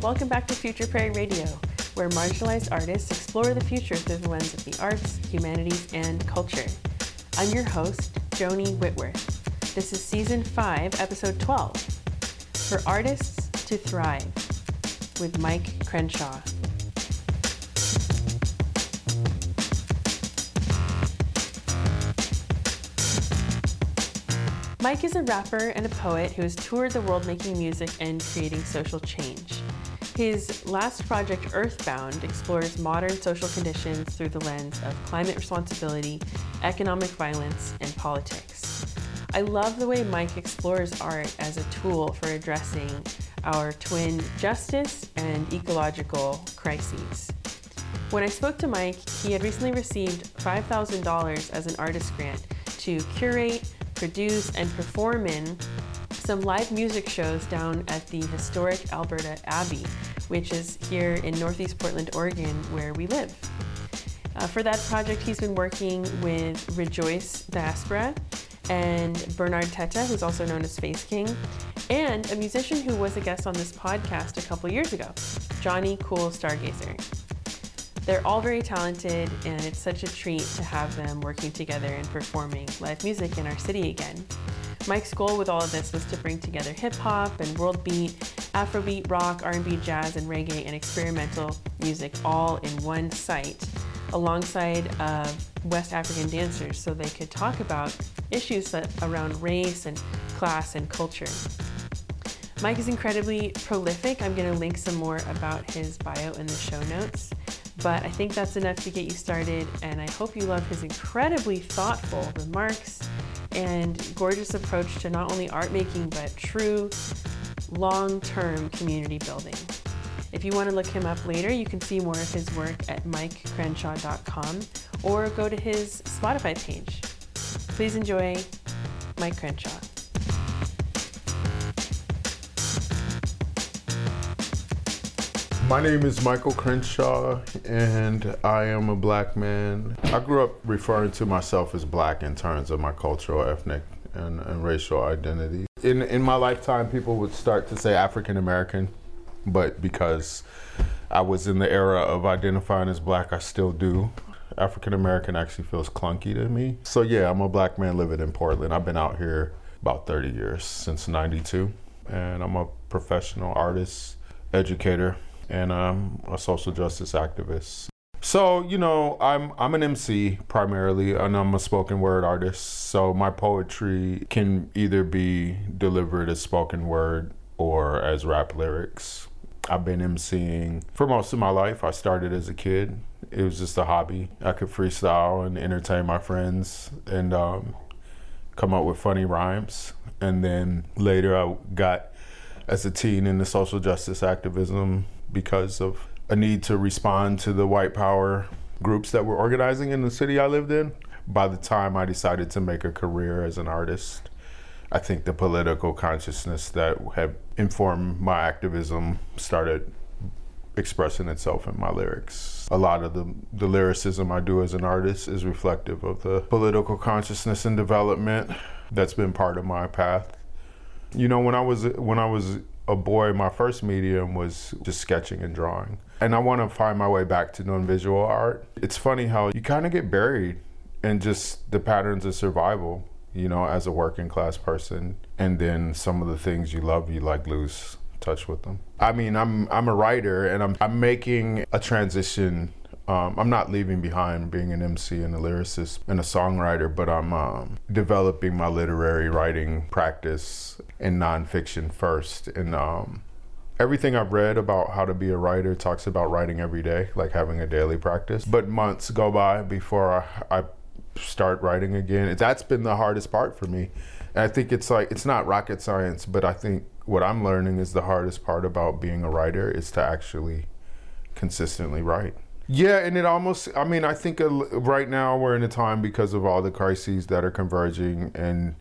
welcome back to Future Prairie Radio, where marginalized artists explore the future through the lens of the arts, humanities, and culture. I'm your host, Joni Whitworth. This is season 5, episode 12 For Artists to Thrive with Mike Crenshaw. Mike is a rapper and a poet who has toured the world making music and creating social change. His last project, Earthbound, explores modern social conditions through the lens of climate responsibility, economic violence, and politics. I love the way Mike explores art as a tool for addressing our twin justice and ecological crises. When I spoke to Mike, he had recently received $5,000 as an artist grant to curate, produce, and perform in some live music shows down at the historic Alberta Abbey, which is here in Northeast Portland, Oregon, where we live. Uh, for that project, he's been working with Rejoice Diaspora and Bernard Teta, who's also known as Face King, and a musician who was a guest on this podcast a couple years ago, Johnny Cool Stargazer. They're all very talented, and it's such a treat to have them working together and performing live music in our city again. Mike's goal with all of this was to bring together hip hop and world beat, Afrobeat, rock, R&B, jazz, and reggae, and experimental music all in one site, alongside uh, West African dancers, so they could talk about issues that, around race and class and culture. Mike is incredibly prolific. I'm going to link some more about his bio in the show notes. But I think that's enough to get you started, and I hope you love his incredibly thoughtful remarks and gorgeous approach to not only art making, but true long term community building. If you want to look him up later, you can see more of his work at mikecrenshaw.com or go to his Spotify page. Please enjoy Mike Crenshaw. My name is Michael Crenshaw, and I am a black man. I grew up referring to myself as black in terms of my cultural, ethnic, and, and racial identity. In, in my lifetime, people would start to say African American, but because I was in the era of identifying as black, I still do. African American actually feels clunky to me. So, yeah, I'm a black man living in Portland. I've been out here about 30 years, since 92, and I'm a professional artist, educator, and I'm a social justice activist. So, you know, I'm I'm an MC primarily and I'm a spoken word artist. So my poetry can either be delivered as spoken word or as rap lyrics. I've been MCing for most of my life. I started as a kid. It was just a hobby. I could freestyle and entertain my friends and um, come up with funny rhymes. And then later I got as a teen into social justice activism because of a need to respond to the white power groups that were organizing in the city I lived in. By the time I decided to make a career as an artist, I think the political consciousness that had informed my activism started expressing itself in my lyrics. A lot of the, the lyricism I do as an artist is reflective of the political consciousness and development that's been part of my path. You know, when I was when I was a boy, my first medium was just sketching and drawing. And I want to find my way back to doing visual art. It's funny how you kind of get buried in just the patterns of survival, you know, as a working class person. And then some of the things you love, you like lose touch with them. I mean, I'm I'm a writer and I'm I'm making a transition um, I'm not leaving behind being an MC and a lyricist and a songwriter, but I'm um, developing my literary writing practice in nonfiction first. And um, everything I've read about how to be a writer talks about writing every day, like having a daily practice. But months go by before I, I start writing again. That's been the hardest part for me. And I think it's like, it's not rocket science, but I think what I'm learning is the hardest part about being a writer is to actually consistently write. Yeah, and it almost, I mean, I think right now we're in a time because of all the crises that are converging and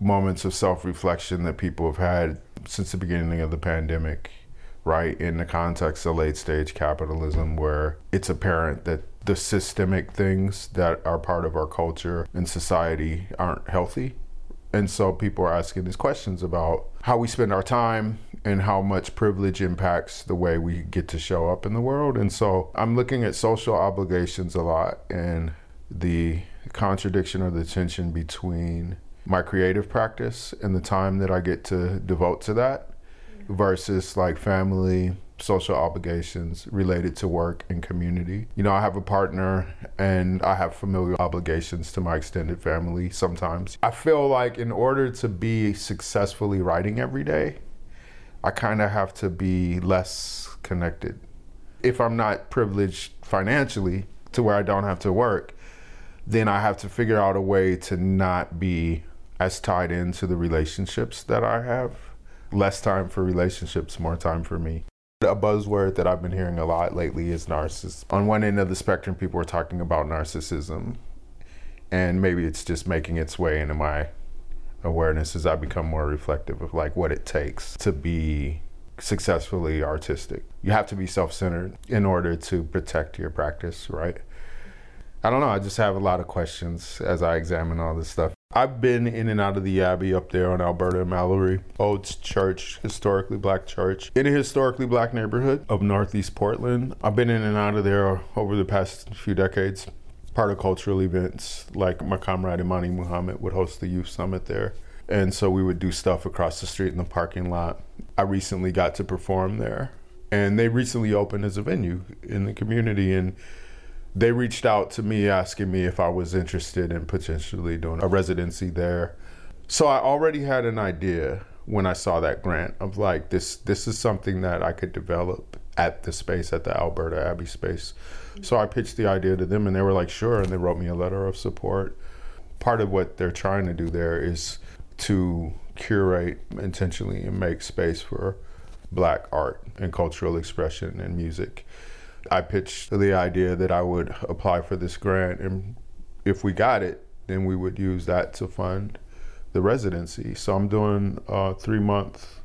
moments of self reflection that people have had since the beginning of the pandemic, right? In the context of late stage capitalism, where it's apparent that the systemic things that are part of our culture and society aren't healthy. And so people are asking these questions about how we spend our time and how much privilege impacts the way we get to show up in the world. And so I'm looking at social obligations a lot and the contradiction or the tension between my creative practice and the time that I get to devote to that versus like family, social obligations related to work and community. You know, I have a partner and I have familial obligations to my extended family sometimes. I feel like in order to be successfully writing every day, I kind of have to be less connected. If I'm not privileged financially to where I don't have to work, then I have to figure out a way to not be as tied into the relationships that I have. Less time for relationships, more time for me. A buzzword that I've been hearing a lot lately is narcissism. On one end of the spectrum, people are talking about narcissism, and maybe it's just making its way into my awareness as I become more reflective of like what it takes to be successfully artistic. You have to be self-centered in order to protect your practice, right? I don't know. I just have a lot of questions as I examine all this stuff. I've been in and out of the Abbey up there on Alberta and Mallory. Old church, historically black church, in a historically black neighborhood of Northeast Portland. I've been in and out of there over the past few decades. Part of cultural events, like my comrade Imani Muhammad would host the youth summit there. And so we would do stuff across the street in the parking lot. I recently got to perform there. And they recently opened as a venue in the community. And they reached out to me asking me if I was interested in potentially doing a residency there. So I already had an idea when I saw that grant of like this this is something that I could develop at the space at the Alberta Abbey space. So I pitched the idea to them and they were like sure and they wrote me a letter of support. Part of what they're trying to do there is to curate intentionally and make space for black art and cultural expression and music. I pitched the idea that I would apply for this grant, and if we got it, then we would use that to fund the residency. So I'm doing a three month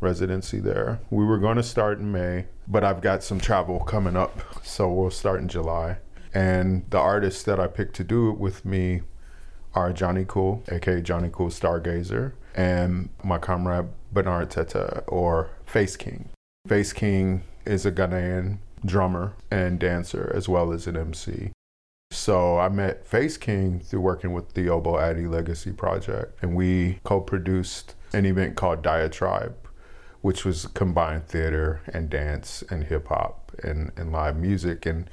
residency there. We were going to start in May, but I've got some travel coming up, so we'll start in July. And the artists that I picked to do it with me are Johnny Cool, aka Johnny Cool Stargazer, and my comrade Bernard Teta, or Face King. Face King is a Ghanaian drummer and dancer as well as an MC. So I met Face King through working with the Obo Addy Legacy Project, and we co-produced an event called Diatribe, which was combined theater and dance and hip hop and, and live music. And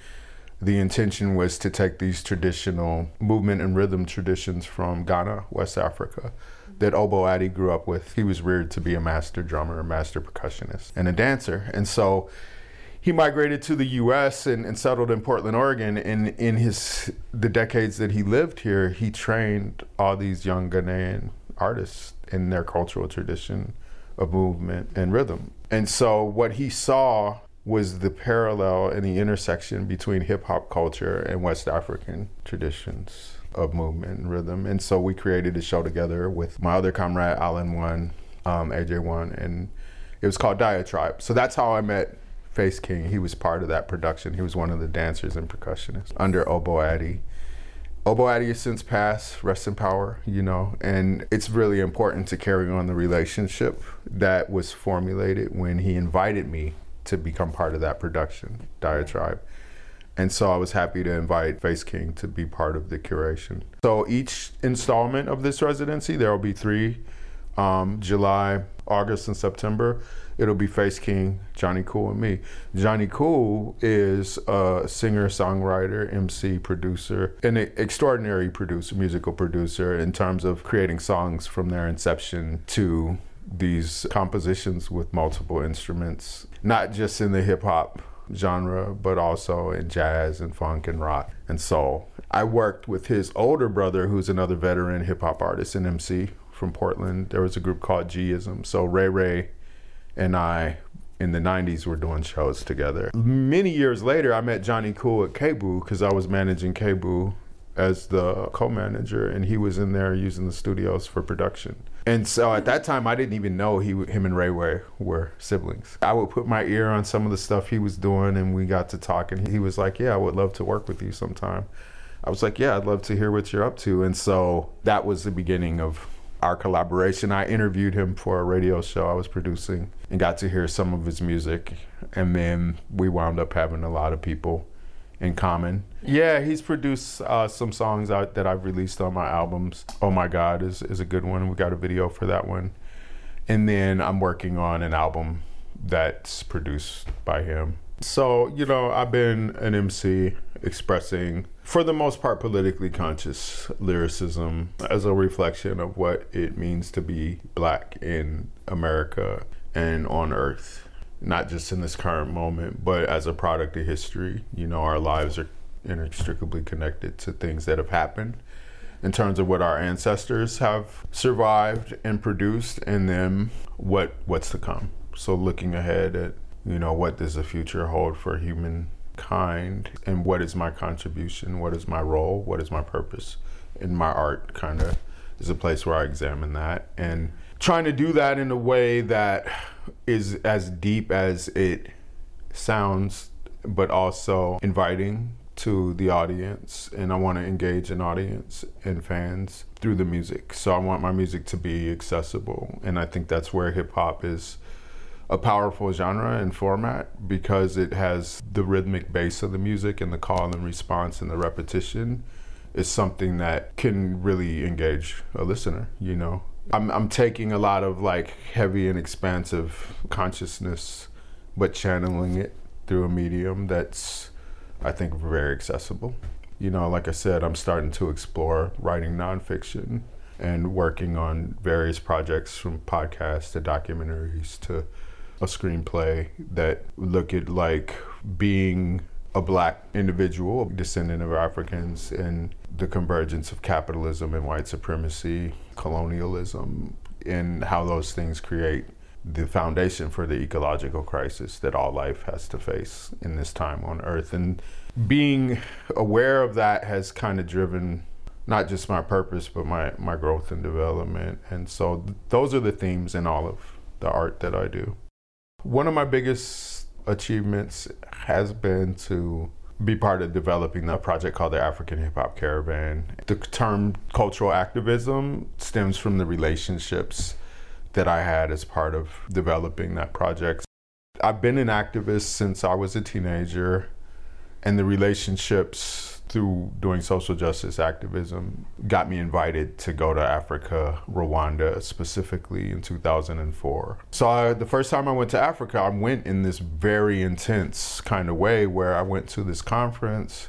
the intention was to take these traditional movement and rhythm traditions from Ghana, West Africa, that Obo Addy grew up with. He was reared to be a master drummer, a master percussionist, and a dancer. And so he migrated to the U.S. And, and, settled in Portland, Oregon. And in his the decades that he lived here, he trained all these young Ghanaian artists in their cultural tradition of movement and rhythm. And so what he saw was the parallel and the intersection between hip hop culture and West African traditions of movement and rhythm. And so we created a show together with my other comrade Alan One, um, AJ One, and it was called Diatribe. So that's how I met Face King, he was part of that production. He was one of the dancers and percussionists under Obo Addy. Obo Addy has since passed, rest in power, you know, and it's really important to carry on the relationship that was formulated when he invited me to become part of that production, Diatribe. And so I was happy to invite Face King to be part of the curation. So each installment of this residency, there will be three um, July, August, and September it'll be Face King, Johnny Cool, and me. Johnny Cool is a singer, songwriter, MC, producer, an extraordinary producer, musical producer in terms of creating songs from their inception to these compositions with multiple instruments, not just in the hip hop genre, but also in jazz and funk and rock and soul. I worked with his older brother, who's another veteran hip hop artist and MC from Portland. There was a group called G-ism. So Ray Ray and I in the 90s were doing shows together. Many years later, I met Johnny Cool at KBOO because I was managing KBOO as the co-manager and he was in there using the studios for production. And so at that time, I didn't even know he, him and Ray Way were siblings. I would put my ear on some of the stuff he was doing and we got to talk and he was like, yeah, I would love to work with you sometime. I was like, yeah, I'd love to hear what you're up to. And so that was the beginning of our collaboration. I interviewed him for a radio show I was producing and got to hear some of his music. And then we wound up having a lot of people in common. Yeah, he's produced uh, some songs out that I've released on my albums. Oh My God is, is a good one. We got a video for that one. And then I'm working on an album that's produced by him. So, you know, I've been an MC expressing, for the most part, politically conscious lyricism as a reflection of what it means to be black in America and on earth. Not just in this current moment, but as a product of history. You know, our lives are inextricably connected to things that have happened in terms of what our ancestors have survived and produced and then what what's to come. So looking ahead at you know, what does the future hold for humankind and what is my contribution? What is my role? What is my purpose? In my art kind of is a place where I examine that and trying to do that in a way that is as deep as it sounds, but also inviting to the audience. And I want to engage an audience and fans through the music. So I want my music to be accessible. And I think that's where hip hop is a powerful genre and format because it has the rhythmic base of the music and the call and response and the repetition is something that can really engage a listener, you know. I'm I'm taking a lot of like heavy and expansive consciousness but channeling it through a medium that's I think very accessible. You know, like I said, I'm starting to explore writing nonfiction and working on various projects from podcasts to documentaries to a screenplay that look at like being a black individual, descendant of Africans, and the convergence of capitalism and white supremacy, colonialism, and how those things create the foundation for the ecological crisis that all life has to face in this time on Earth. And being aware of that has kind of driven not just my purpose, but my, my growth and development. And so th- those are the themes in all of the art that I do. One of my biggest achievements has been to be part of developing a project called the African Hip Hop Caravan. The term cultural activism stems from the relationships that I had as part of developing that project. I've been an activist since I was a teenager, and the relationships through doing social justice activism got me invited to go to Africa, Rwanda specifically in 2004. So I, the first time I went to Africa, I went in this very intense kind of way where I went to this conference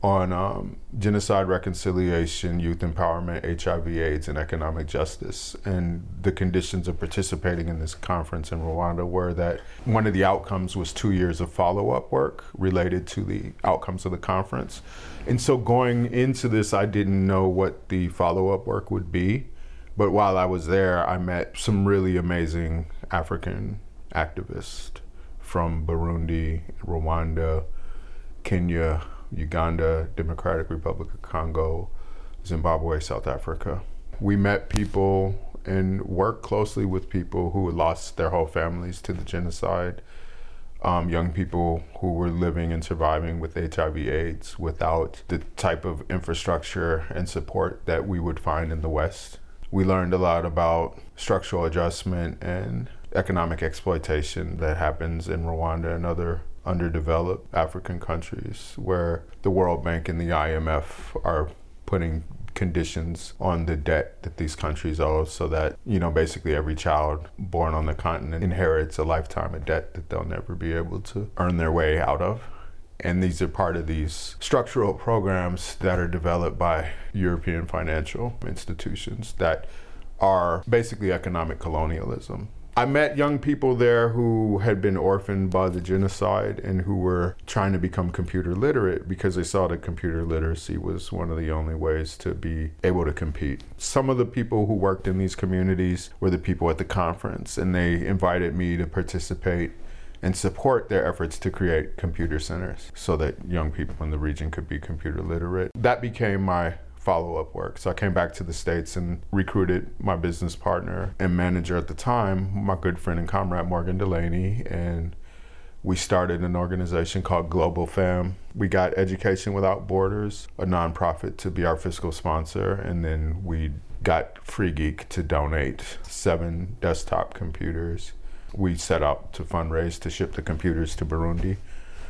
on um, genocide reconciliation, youth empowerment, HIV, AIDS, and economic justice. And the conditions of participating in this conference in Rwanda were that one of the outcomes was two years of follow up work related to the outcomes of the conference. And so going into this, I didn't know what the follow up work would be. But while I was there, I met some really amazing African activists from Burundi, Rwanda, Kenya, Uganda, Democratic Republic of Congo, Zimbabwe, South Africa. We met people and worked closely with people who had lost their whole families to the genocide, um, young people who were living and surviving with HIV/AIDS without the type of infrastructure and support that we would find in the West. We learned a lot about structural adjustment and economic exploitation that happens in Rwanda and other underdeveloped African countries where the World Bank and the IMF are putting conditions on the debt that these countries owe so that you know basically every child born on the continent inherits a lifetime of debt that they'll never be able to earn their way out of. And these are part of these structural programs that are developed by European financial institutions that are basically economic colonialism I met young people there who had been orphaned by the genocide and who were trying to become computer literate because they saw that computer literacy was one of the only ways to be able to compete. Some of the people who worked in these communities were the people at the conference, and they invited me to participate and support their efforts to create computer centers so that young people in the region could be computer literate. That became my follow up work. So I came back to the States and recruited my business partner and manager at the time, my good friend and comrade Morgan Delaney. And we started an organization called Global Fam. We got Education Without Borders, a nonprofit, to be our fiscal sponsor, and then we got Free Geek to donate seven desktop computers. We set out to fundraise to ship the computers to Burundi.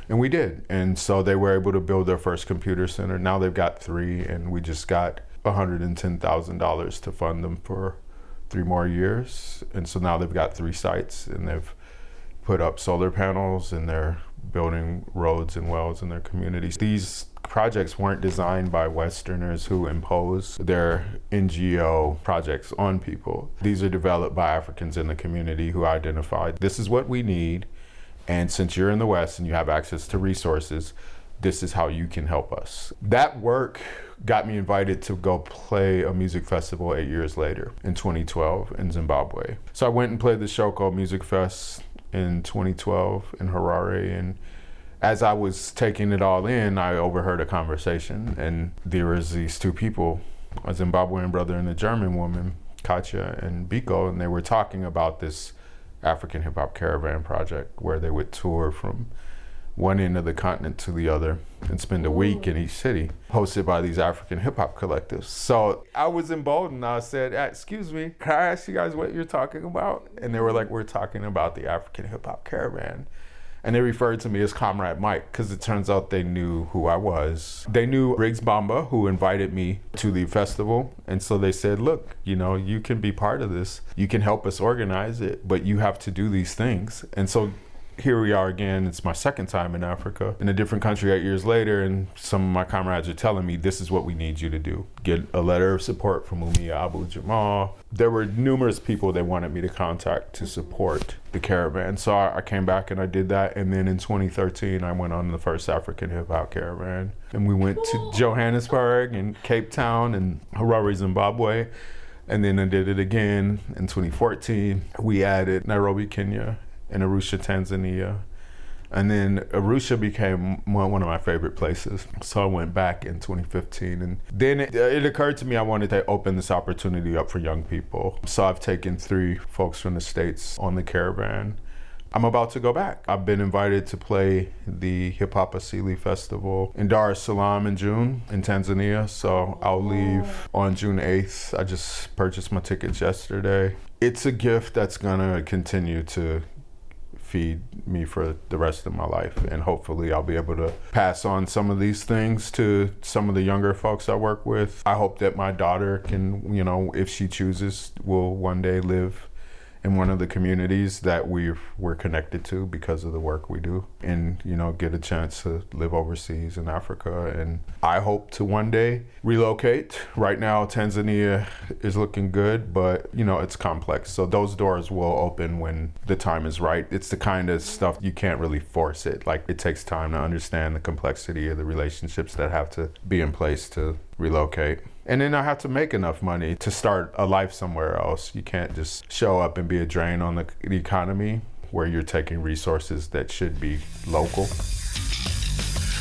And we did. And so they were able to build their first computer center. Now they've got three, and we just got $110,000 to fund them for three more years. And so now they've got three sites, and they've put up solar panels, and they're building roads and wells in their communities. These projects weren't designed by Westerners who impose their NGO projects on people. These are developed by Africans in the community who identified this is what we need and since you're in the West and you have access to resources, this is how you can help us. That work got me invited to go play a music festival eight years later in 2012 in Zimbabwe. So I went and played the show called Musikfest in 2012 in Harare. And as I was taking it all in, I overheard a conversation, and there was these two people, a Zimbabwean brother and a German woman, Katja and Biko, and they were talking about this African Hip Hop Caravan Project, where they would tour from one end of the continent to the other and spend a week in each city, hosted by these African hip hop collectives. So I was emboldened. I said, ah, Excuse me, can I ask you guys what you're talking about? And they were like, We're talking about the African Hip Hop Caravan and they referred to me as Comrade Mike because it turns out they knew who I was. They knew Riggs Bamba, who invited me to the festival, and so they said, "Look, you know, you can be part of this. You can help us organize it, but you have to do these things." And so here we are again. It's my second time in Africa, in a different country eight years later, and some of my comrades are telling me this is what we need you to do. Get a letter of support from Mumia Abu Jamal. There were numerous people they wanted me to contact to support the caravan. So I came back and I did that. And then in 2013, I went on the first African hip hop caravan. And we went to Johannesburg and Cape Town and Harare, Zimbabwe. And then I did it again in 2014. We added Nairobi, Kenya, in Arusha, Tanzania. And then Arusha became one of my favorite places. So I went back in 2015. And then it, it, occurred to me I wanted to open this opportunity up for young people. So I've taken three folks from the States on the caravan. I'm about to go back. I've been invited to play the Hip Hop Asili Festival in Dar es Salaam in June in Tanzania. So I'll leave on June 8th. I just purchased my tickets yesterday. It's a gift that's going to continue to feed me for the rest of my life. And hopefully, I'll be able to pass on some of these things to some of the younger folks I work with. I hope that my daughter can, you know, if she chooses, will one day live in one of the communities that we we're connected to because of the work we do and you know get a chance to live overseas in Africa. And I hope to one day relocate. Right now Tanzania is looking good but you know it's complex. So those doors will open when the time is right. It's the kind of stuff you can't really force it. Like it takes time to understand the complexity of the relationships that have to be in place to relocate and then I have to make enough money to start a life somewhere else. You can't just show up and be a drain on the, economy where you're taking resources that should be local.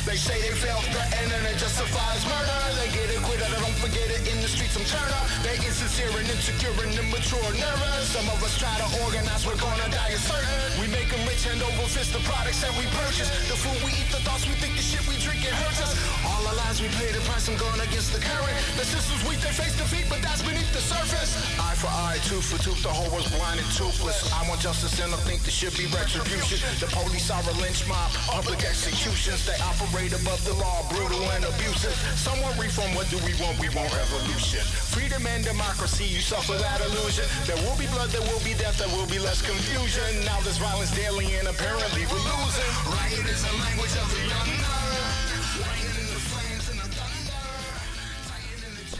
They say they threatened and it justifies murder. They get I don't forget it. In the streets, I'm. They insincere and insecure and immature, nervous. Some of us try to organize, we're gonna die is certain. We make them rich hand over fist, the products that we purchase. The food we eat, the thoughts we think, the shit we drink, it hurts us. All the lies we pay the price I'm going against the current. The system's weak, they face defeat, but that's beneath the surface. Eye for eye, tooth for tooth, the whole world's blind and toothless. I want justice and I think there should be retribution. The police are a lynch mob, public executions. They operate above the law, brutal and abusive. Someone reform, what do we want? We want revolution. Freedom and democracy, you suffer that illusion. There will be blood, there will be death, there will be less confusion. Now there's violence daily and apparently we're losing. Riot is the language of the young.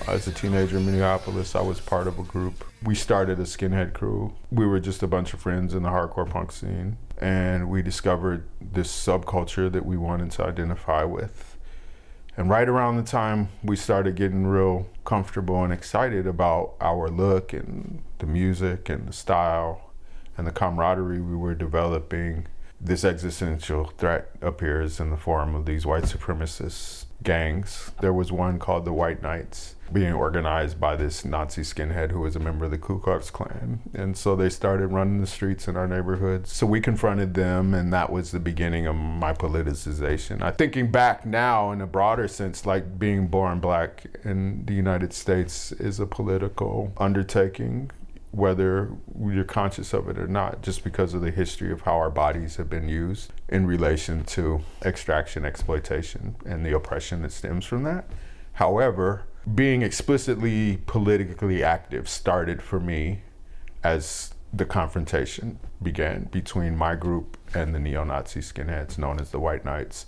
As a teenager in Minneapolis, I was part of a group. We started a skinhead crew. We were just a bunch of friends in the hardcore punk scene, and we discovered this subculture that we wanted to identify with. And right around the time we started getting real comfortable and excited about our look and the music and the style and the camaraderie we were developing, this existential threat appears in the form of these white supremacist gangs. There was one called the White Knights being organized by this Nazi skinhead who was a member of the Ku Klux Klan. And so they started running the streets in our neighborhood. So we confronted them, and that was the beginning of my politicization. I thinking back now in a broader sense, like being born black in the United States is a political undertaking whether you're conscious of it or not, just because of the history of how our bodies have been used in relation to extraction, exploitation, and the oppression that stems from that. However, being explicitly politically active started for me as the confrontation began between my group and the neo Nazi skinheads known as the White Knights.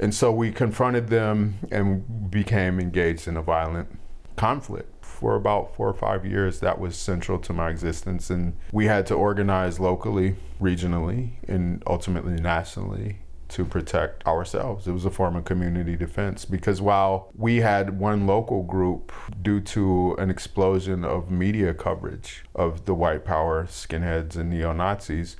And so we confronted them and became engaged in a violent conflict for about four or five years, that was central to my existence. And we had to organize locally, regionally, and ultimately nationally to protect ourselves. It was a form of community defense because while we had one local group, due to an explosion of media coverage of the white power skinheads and neo Nazis,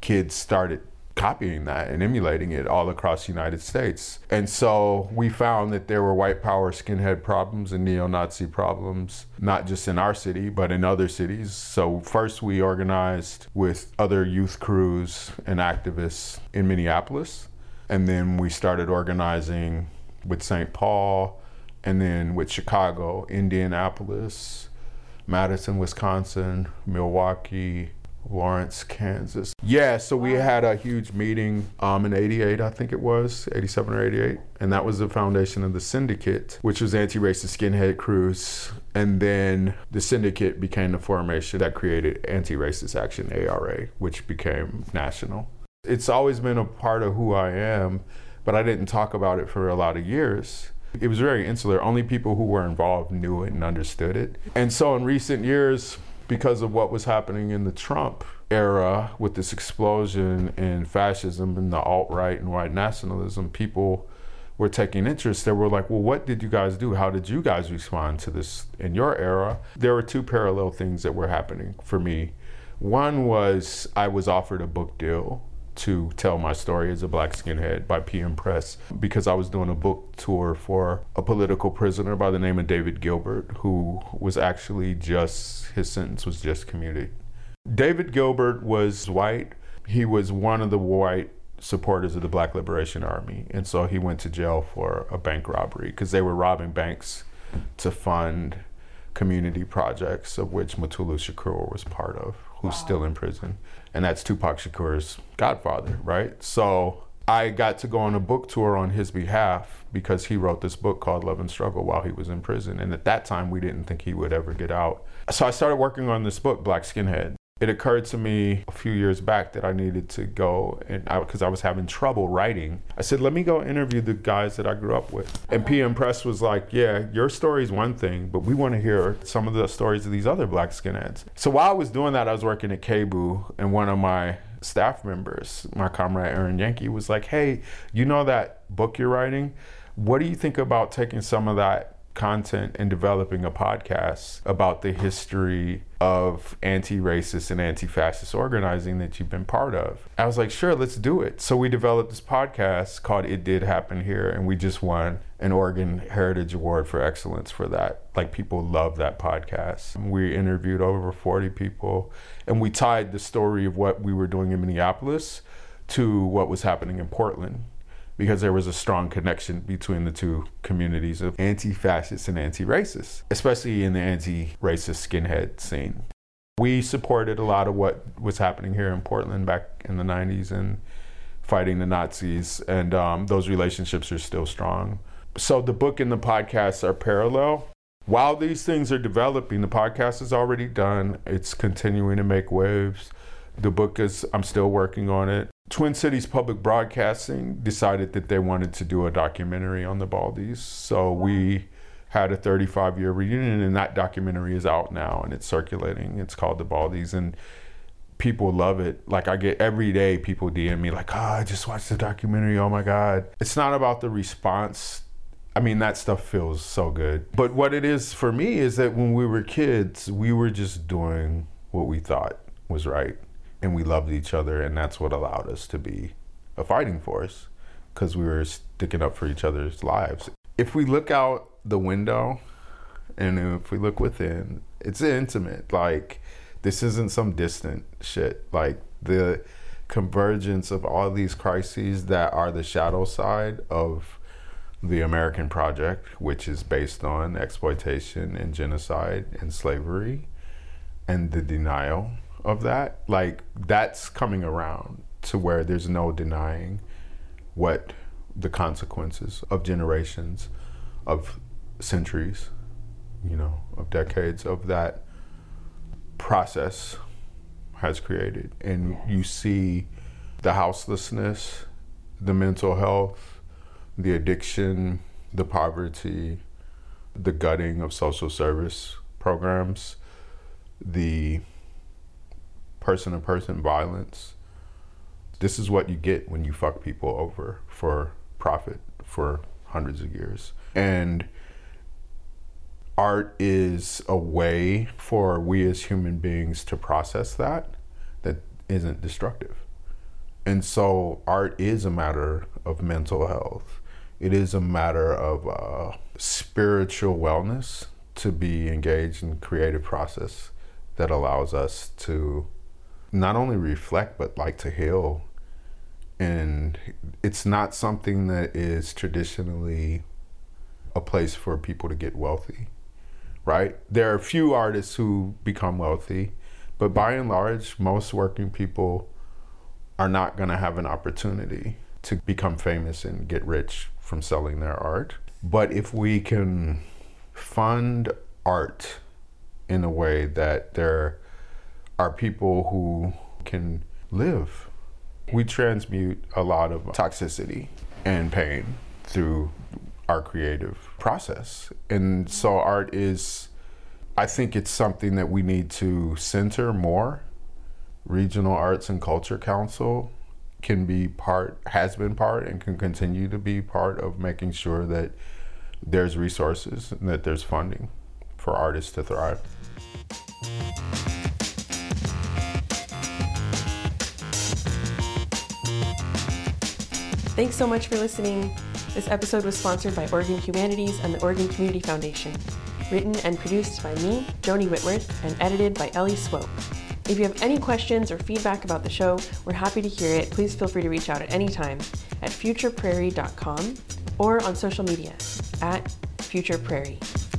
kids started copying that and emulating it all across the United States. And so we found that there were white power skinhead problems and neo Nazi problems, not just in our city, but in other cities. So first we organized with other youth crews and activists in Minneapolis. And then we started organizing with St. Paul and then with Chicago, Indianapolis, Madison, Wisconsin, Milwaukee, Lawrence, Kansas. Yeah, so we had a huge meeting um, in 88, I think it was, 87 or 88. And that was the foundation of the syndicate, which was anti racist skinhead crews. And then the syndicate became the formation that created Anti Racist Action, ARA, which became national. It's always been a part of who I am, but I didn't talk about it for a lot of years. It was very insular. Only people who were involved knew it and understood it. And so in recent years, because of what was happening in the Trump era with this explosion in fascism and the alt right and white nationalism, people were taking interest. They were like, well, what did you guys do? How did you guys respond to this in your era? There were two parallel things that were happening for me. One was I was offered a book deal to tell my story as a black skinhead by PM Press because I was doing a book tour for a political prisoner by the name of David Gilbert, who was actually just, his sentence was just commuted. David Gilbert was white. He was one of the white supporters of the Black Liberation Army. And so he went to jail for a bank robbery because they were robbing banks to fund community projects, of which Mutulu Shakur was part of, who's wow. still in prison and that's Tupac Shakur's godfather, right? So I got to go on a book tour on his behalf because he wrote this book called Love and Struggle while he was in prison. And at that time, we didn't think he would ever get out. So I started working on this book, Black Skinhead it occurred to me a few years back that I needed to go and because I, I, was having trouble writing. I said, let me go interview the guys that I grew up with. And uh-huh. PM Press was like, yeah, your story is one thing, but we want to hear some of the stories of these other black skinheads. So while I was doing that, I was working at KBOO, and one of my staff members, my comrade Aaron Yankee, was like, hey, you know that book you're writing? What do you think about taking some of that content and developing a podcast about the history of anti-racist and anti-fascist organizing that you've been part of. I was like, sure, let's do it. So we developed this podcast called It Did Happen Here and we just won an Oregon Heritage Award for excellence for that. Like people love that podcast. We interviewed over 40 people and we tied the story of what we were doing in Minneapolis to what was happening in Portland because there was a strong connection between the two communities of anti-fascists and anti-racists, especially in the anti-racist skinhead scene. We supported a lot of what was happening here in Portland back in the 90s and fighting the Nazis, and um, those relationships are still strong. So the book and the podcast are parallel. While these things are developing, the podcast is already done. It's continuing to make waves. The book is, I'm still working on it. Twin Cities Public Broadcasting decided that they wanted to do a documentary on the Baldies. So we had a 35 year reunion, and that documentary is out now and it's circulating. It's called The Baldies. And people love it. Like I get every day people DM me like, "Oh, I just watched the documentary. Oh my god." It's not about the response. I mean, that stuff feels so good. But what it is for me is that when we were kids, we were just doing what we thought was right and we loved each other, and that's what allowed us to be a fighting force because we were sticking up for each other's lives. If we look out the window and if we look within, it's intimate. Like, this isn't some distant shit. Like, the convergence of all these crises that are the shadow side of the American project, which is based on exploitation and genocide and slavery and the denial of that, like that's coming around to where there's no denying what the consequences of generations, of centuries, you know, of decades of that process has created. And you see the houselessness, the mental health, the addiction, the poverty, the gutting of social service programs, the person to person violence. This is what you get when you fuck people over for profit for hundreds of years. And art is a way for we as human beings to process that that isn't destructive. And so art is a matter of mental health. It is a matter of uh, spiritual wellness to be engaged in creative process that allows us to not only reflect but like to heal. And it's not something that is traditionally a place for people to get wealthy right? There are a few artists who become wealthy but by and large most working people are not going to have an opportunity to become famous and get rich from selling their art. But if we can fund art in a way that there are people who can live. We transmute a lot of toxicity and pain through our creative process. And so art is, I think it's something that we need to center more. Regional Arts and Culture Council can be part, has been part, and can continue to be part of making sure that there's resources and that there's funding for artists to thrive. Thanks so much for listening. This episode was sponsored by Oregon Humanities and the Oregon Community Foundation. Written and produced by me, Joni Whitworth, and edited by Ellie Swope. If you have any questions or feedback about the show, we're happy to hear it. Please feel free to reach out at any time at futureprairie.com or on social media at futureprairie.